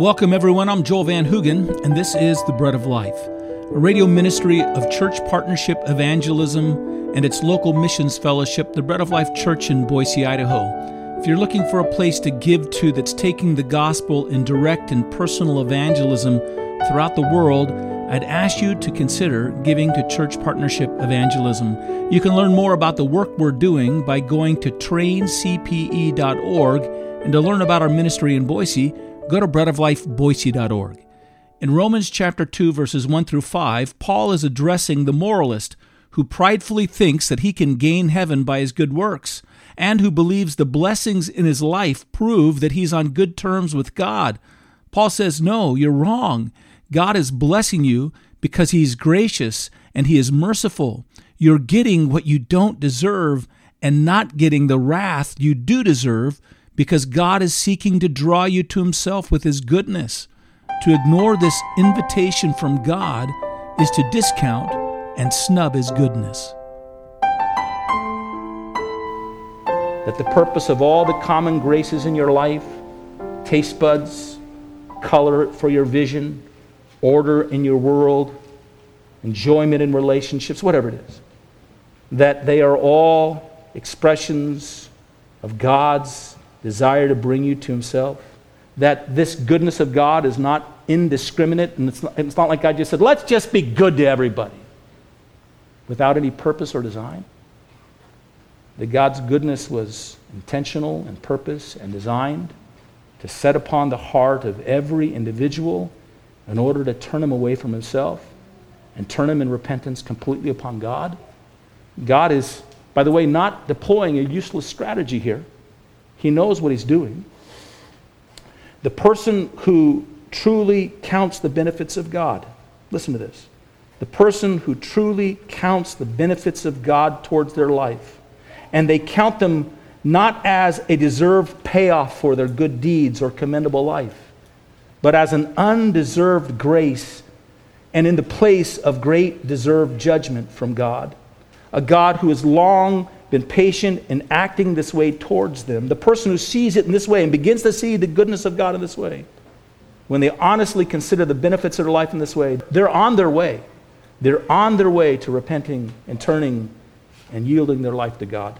Welcome, everyone. I'm Joel Van Hoogen, and this is The Bread of Life, a radio ministry of Church Partnership Evangelism and its local missions fellowship, the Bread of Life Church in Boise, Idaho. If you're looking for a place to give to that's taking the gospel in direct and personal evangelism throughout the world, I'd ask you to consider giving to Church Partnership Evangelism. You can learn more about the work we're doing by going to traincpe.org, and to learn about our ministry in Boise, go to breadoflifeboise.org. In Romans chapter 2 verses 1 through 5, Paul is addressing the moralist who pridefully thinks that he can gain heaven by his good works and who believes the blessings in his life prove that he's on good terms with God. Paul says, "No, you're wrong. God is blessing you because He's gracious and He is merciful. You're getting what you don't deserve and not getting the wrath you do deserve because God is seeking to draw you to Himself with His goodness. To ignore this invitation from God is to discount and snub His goodness. That the purpose of all the common graces in your life, taste buds, color for your vision, order in your world, enjoyment in relationships, whatever it is, that they are all expressions of God's desire to bring you to Himself. That this goodness of God is not indiscriminate, and it's not, it's not like God just said, let's just be good to everybody without any purpose or design. That God's goodness was intentional and purpose and designed to set upon the heart of every individual in order to turn him away from himself and turn him in repentance completely upon God. God is, by the way, not deploying a useless strategy here. He knows what he's doing. The person who truly counts the benefits of God, listen to this. The person who truly counts the benefits of God towards their life, and they count them not as a deserved payoff for their good deeds or commendable life, but as an undeserved grace and in the place of great deserved judgment from God. A God who has long been patient in acting this way towards them. The person who sees it in this way and begins to see the goodness of God in this way, when they honestly consider the benefits of their life in this way, they're on their way. They're on their way to repenting and turning and yielding their life to God.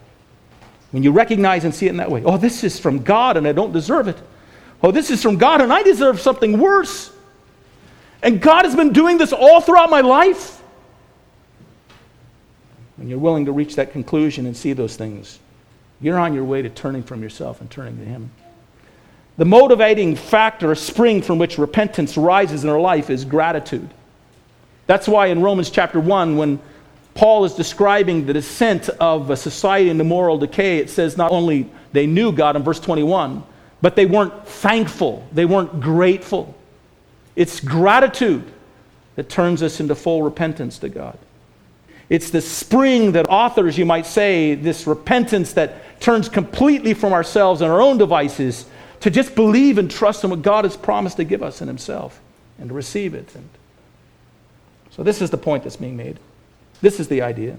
When you recognize and see it in that way, oh, this is from God and I don't deserve it. Oh, this is from God and I deserve something worse. And God has been doing this all throughout my life. When you're willing to reach that conclusion and see those things, you're on your way to turning from yourself and turning to Him. The motivating factor, spring from which repentance rises in our life, is gratitude. That's why in Romans chapter 1, when Paul is describing the descent of a society into moral decay, it says not only they knew God in verse 21, but they weren't thankful, they weren't grateful. It's gratitude that turns us into full repentance to God. It's the spring that authors, you might say, this repentance that turns completely from ourselves and our own devices to just believe and trust in what God has promised to give us in Himself and to receive it. And so, this is the point that's being made. This is the idea.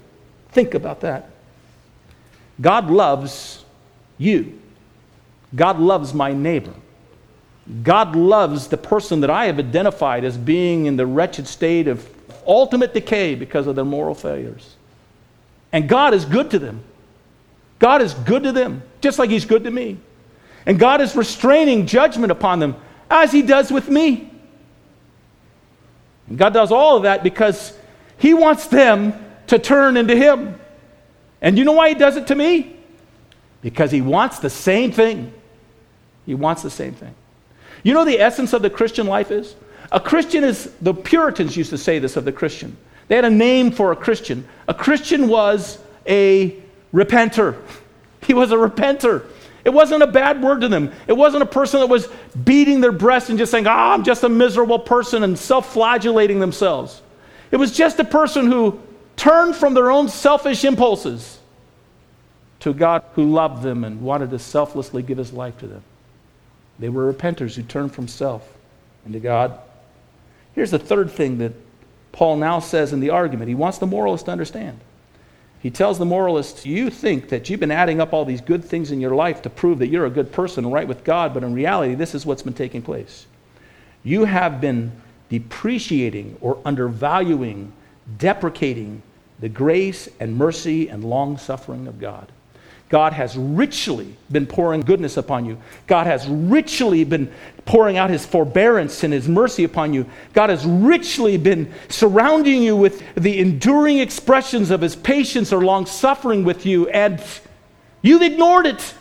Think about that. God loves you. God loves my neighbor. God loves the person that I have identified as being in the wretched state of ultimate decay because of their moral failures. And God is good to them. God is good to them, just like He's good to me. And God is restraining judgment upon them, as He does with me. And God does all of that because He wants them to turn into Him. And you know why He does it to me? Because He wants the same thing. He wants the same thing. You know the essence of the Christian life is? A Christian is, the Puritans used to say this of the Christian. They had a name for a Christian. A Christian was a repenter. He was a repenter. It wasn't a bad word to them. It wasn't a person that was beating their breast and just saying, ah, oh, I'm just a miserable person and self flagellating themselves. It was just a person who turned from their own selfish impulses to God who loved them and wanted to selflessly give his life to them. They were repenters who turned from self into God. Here's the third thing that Paul now says in the argument. He wants the moralist to understand. He tells the moralist, You think that you've been adding up all these good things in your life to prove that you're a good person right with God, but in reality, this is what's been taking place. You have been depreciating or undervaluing, deprecating the grace and mercy and long suffering of God. God has richly been pouring goodness upon you. God has richly been pouring out his forbearance and his mercy upon you. God has richly been surrounding you with the enduring expressions of his patience or long suffering with you, and you've ignored it.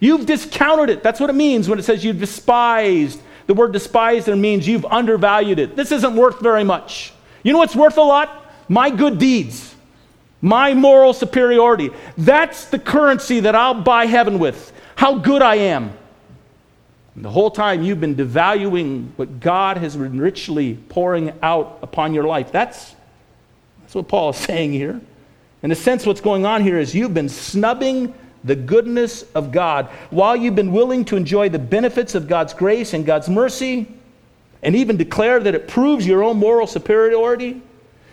You've discounted it. That's what it means when it says you've despised. The word despised there means you've undervalued it. This isn't worth very much. You know what's worth a lot? My good deeds my moral superiority. That's the currency that I'll buy heaven with. How good I am. And the whole time you've been devaluing what God has been richly pouring out upon your life. That's, that's what Paul is saying here. In a sense, what's going on here is you've been snubbing the goodness of God. While you've been willing to enjoy the benefits of God's grace and God's mercy, and even declare that it proves your own moral superiority,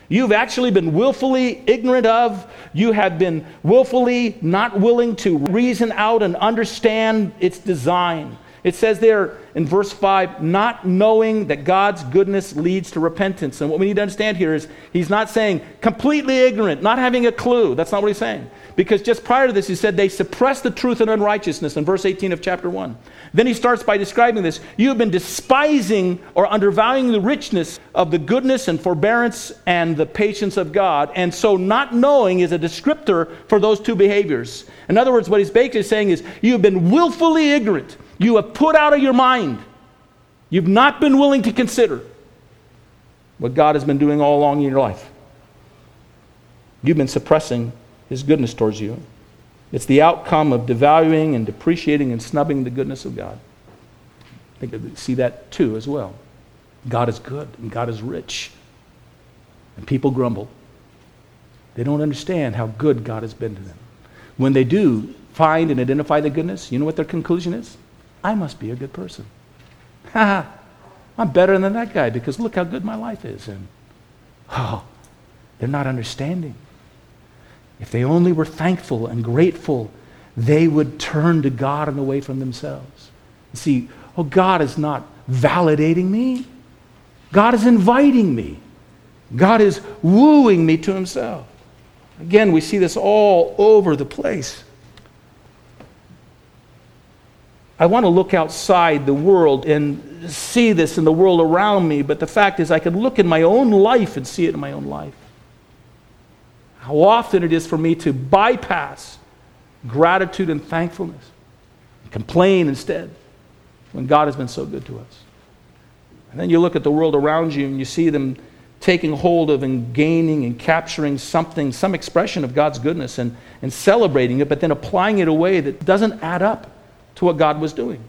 You've actually been willfully ignorant of, you have been willfully not willing to reason out and understand its design. It says there in verse 5, not knowing that God's goodness leads to repentance. And what we need to understand here is he's not saying completely ignorant, not having a clue. That's not what he's saying. Because just prior to this, he said they suppress the truth and unrighteousness in verse 18 of chapter 1. Then he starts by describing this. You have been despising or undervaluing the richness of the goodness and forbearance and the patience of God. And so, not knowing is a descriptor for those two behaviors. In other words, what he's basically saying is you have been willfully ignorant. You have put out of your mind. You've not been willing to consider what God has been doing all along in your life. You've been suppressing his goodness towards you. It's the outcome of devaluing and depreciating and snubbing the goodness of God. I think see that too as well. God is good and God is rich. And people grumble. They don't understand how good God has been to them. When they do find and identify the goodness, you know what their conclusion is? I must be a good person. Ha I'm better than that guy because look how good my life is. And oh, they're not understanding. If they only were thankful and grateful, they would turn to God and away from themselves. See, oh, God is not validating me. God is inviting me. God is wooing me to himself. Again, we see this all over the place. I want to look outside the world and see this in the world around me, but the fact is, I can look in my own life and see it in my own life how often it is for me to bypass gratitude and thankfulness, and complain instead, when God has been so good to us. And then you look at the world around you and you see them taking hold of and gaining and capturing something, some expression of God's goodness and, and celebrating it, but then applying it a way that doesn't add up to what God was doing.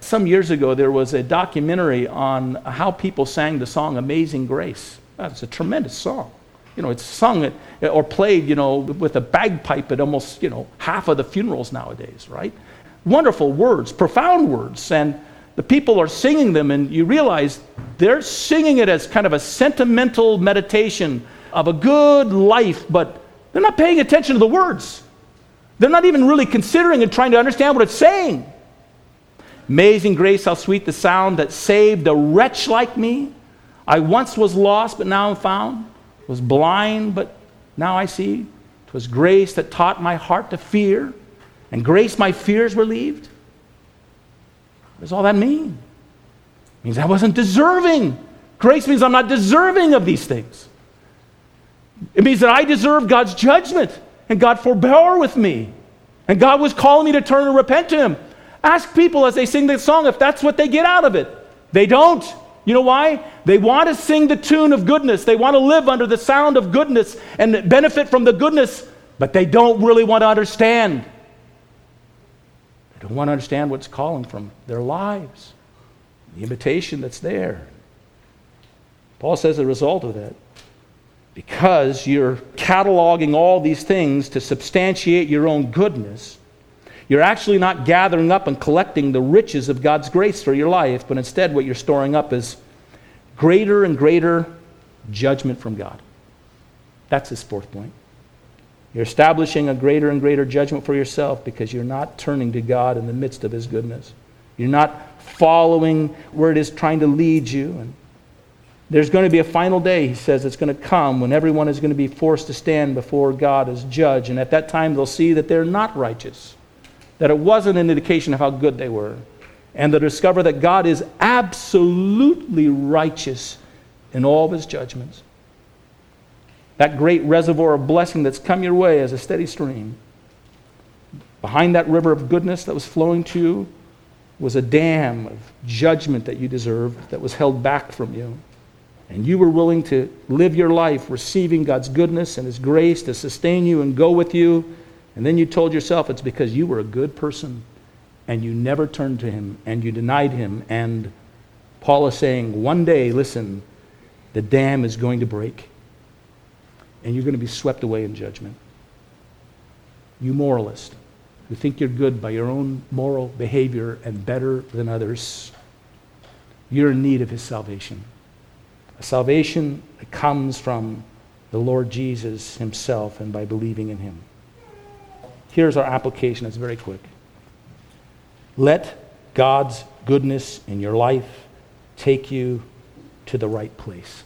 Some years ago, there was a documentary on how people sang the song Amazing Grace. That's a tremendous song you know, it's sung or played, you know, with a bagpipe at almost, you know, half of the funerals nowadays, right? Wonderful words, profound words, and the people are singing them, and you realize they're singing it as kind of a sentimental meditation of a good life, but they're not paying attention to the words. They're not even really considering and trying to understand what it's saying. Amazing grace, how sweet the sound that saved a wretch like me. I once was lost, but now I'm found was blind, but now I see. 'Twas grace that taught my heart to fear, and grace my fears relieved. What does all that mean? It means I wasn't deserving. Grace means I'm not deserving of these things. It means that I deserve God's judgment, and God forbore with me. And God was calling me to turn and repent to Him. Ask people as they sing this song if that's what they get out of it. They don't. You know why? They want to sing the tune of goodness. They want to live under the sound of goodness and benefit from the goodness, but they don't really want to understand. They don't want to understand what's calling from their lives, the invitation that's there. Paul says, a result of that, because you're cataloging all these things to substantiate your own goodness, you're actually not gathering up and collecting the riches of God's grace for your life, but instead what you're storing up is greater and greater judgment from God. That's his fourth point. You're establishing a greater and greater judgment for yourself because you're not turning to God in the midst of his goodness. You're not following where it is trying to lead you. And there's going to be a final day, he says, it's going to come when everyone is going to be forced to stand before God as judge. And at that time, they'll see that they're not righteous, that it wasn't an indication of how good they were. And they'll discover that God is absolutely righteous in all of his judgments. That great reservoir of blessing that's come your way as a steady stream. Behind that river of goodness that was flowing to you was a dam of judgment that you deserved that was held back from you and you were willing to live your life receiving God's goodness and His grace to sustain you and go with you, and then you told yourself it's because you were a good person and you never turned to Him and you denied Him. And Paul is saying, one day, listen, the dam is going to break and you're going to be swept away in judgment. You moralist who think you're good by your own moral behavior and better than others, you're in need of His salvation a salvation that comes from the Lord Jesus himself and by believing in him. Here's our application, it's very quick. Let God's goodness in your life take you to the right place.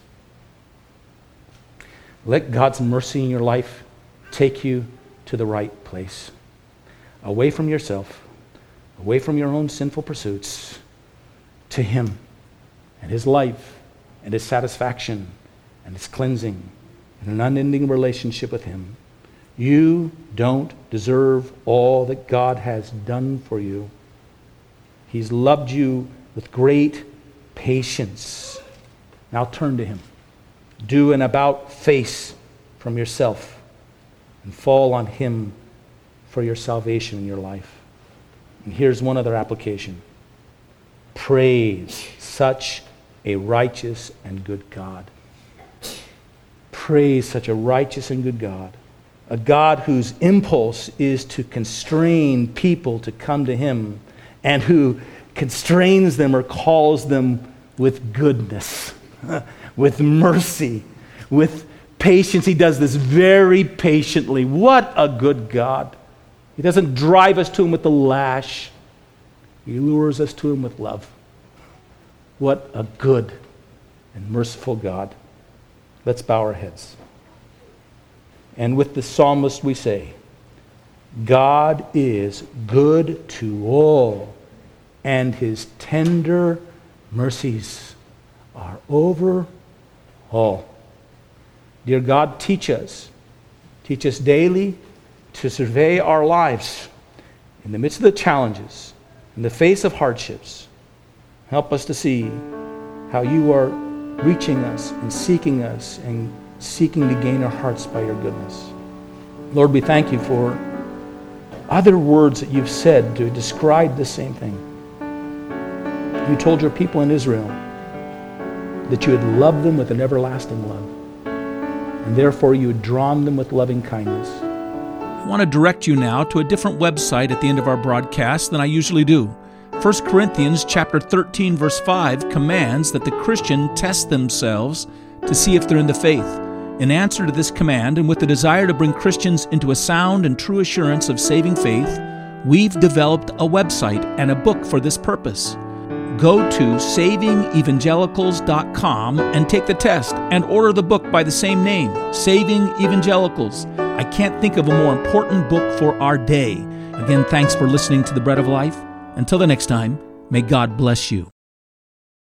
Let God's mercy in your life take you to the right place. Away from yourself, away from your own sinful pursuits, to Him and His life and his satisfaction and his cleansing and an unending relationship with him. You don't deserve all that God has done for you. He's loved you with great patience. Now turn to him. Do an about face from yourself and fall on him for your salvation in your life. And here's one other application praise such a righteous and good God. Praise such a righteous and good God. A God whose impulse is to constrain people to come to Him and who constrains them or calls them with goodness, with mercy, with patience. He does this very patiently. What a good God. He doesn't drive us to Him with the lash, He lures us to Him with love. What a good and merciful God. Let's bow our heads. And with the psalmist, we say, God is good to all, and his tender mercies are over all. Dear God, teach us. Teach us daily to survey our lives in the midst of the challenges, in the face of hardships Help us to see how you are reaching us and seeking us and seeking to gain our hearts by your goodness. Lord, we thank you for other words that you've said to describe the same thing. You told your people in Israel that you had loved them with an everlasting love, and therefore you had drawn them with loving kindness. I want to direct you now to a different website at the end of our broadcast than I usually do. 1 Corinthians chapter 13 verse 5 commands that the Christian test themselves to see if they're in the faith. In answer to this command and with the desire to bring Christians into a sound and true assurance of saving faith, we've developed a website and a book for this purpose. Go to savingevangelicals.com and take the test and order the book by the same name, Saving Evangelicals. I can't think of a more important book for our day. Again, thanks for listening to The Bread of Life. Until the next time, may God bless you.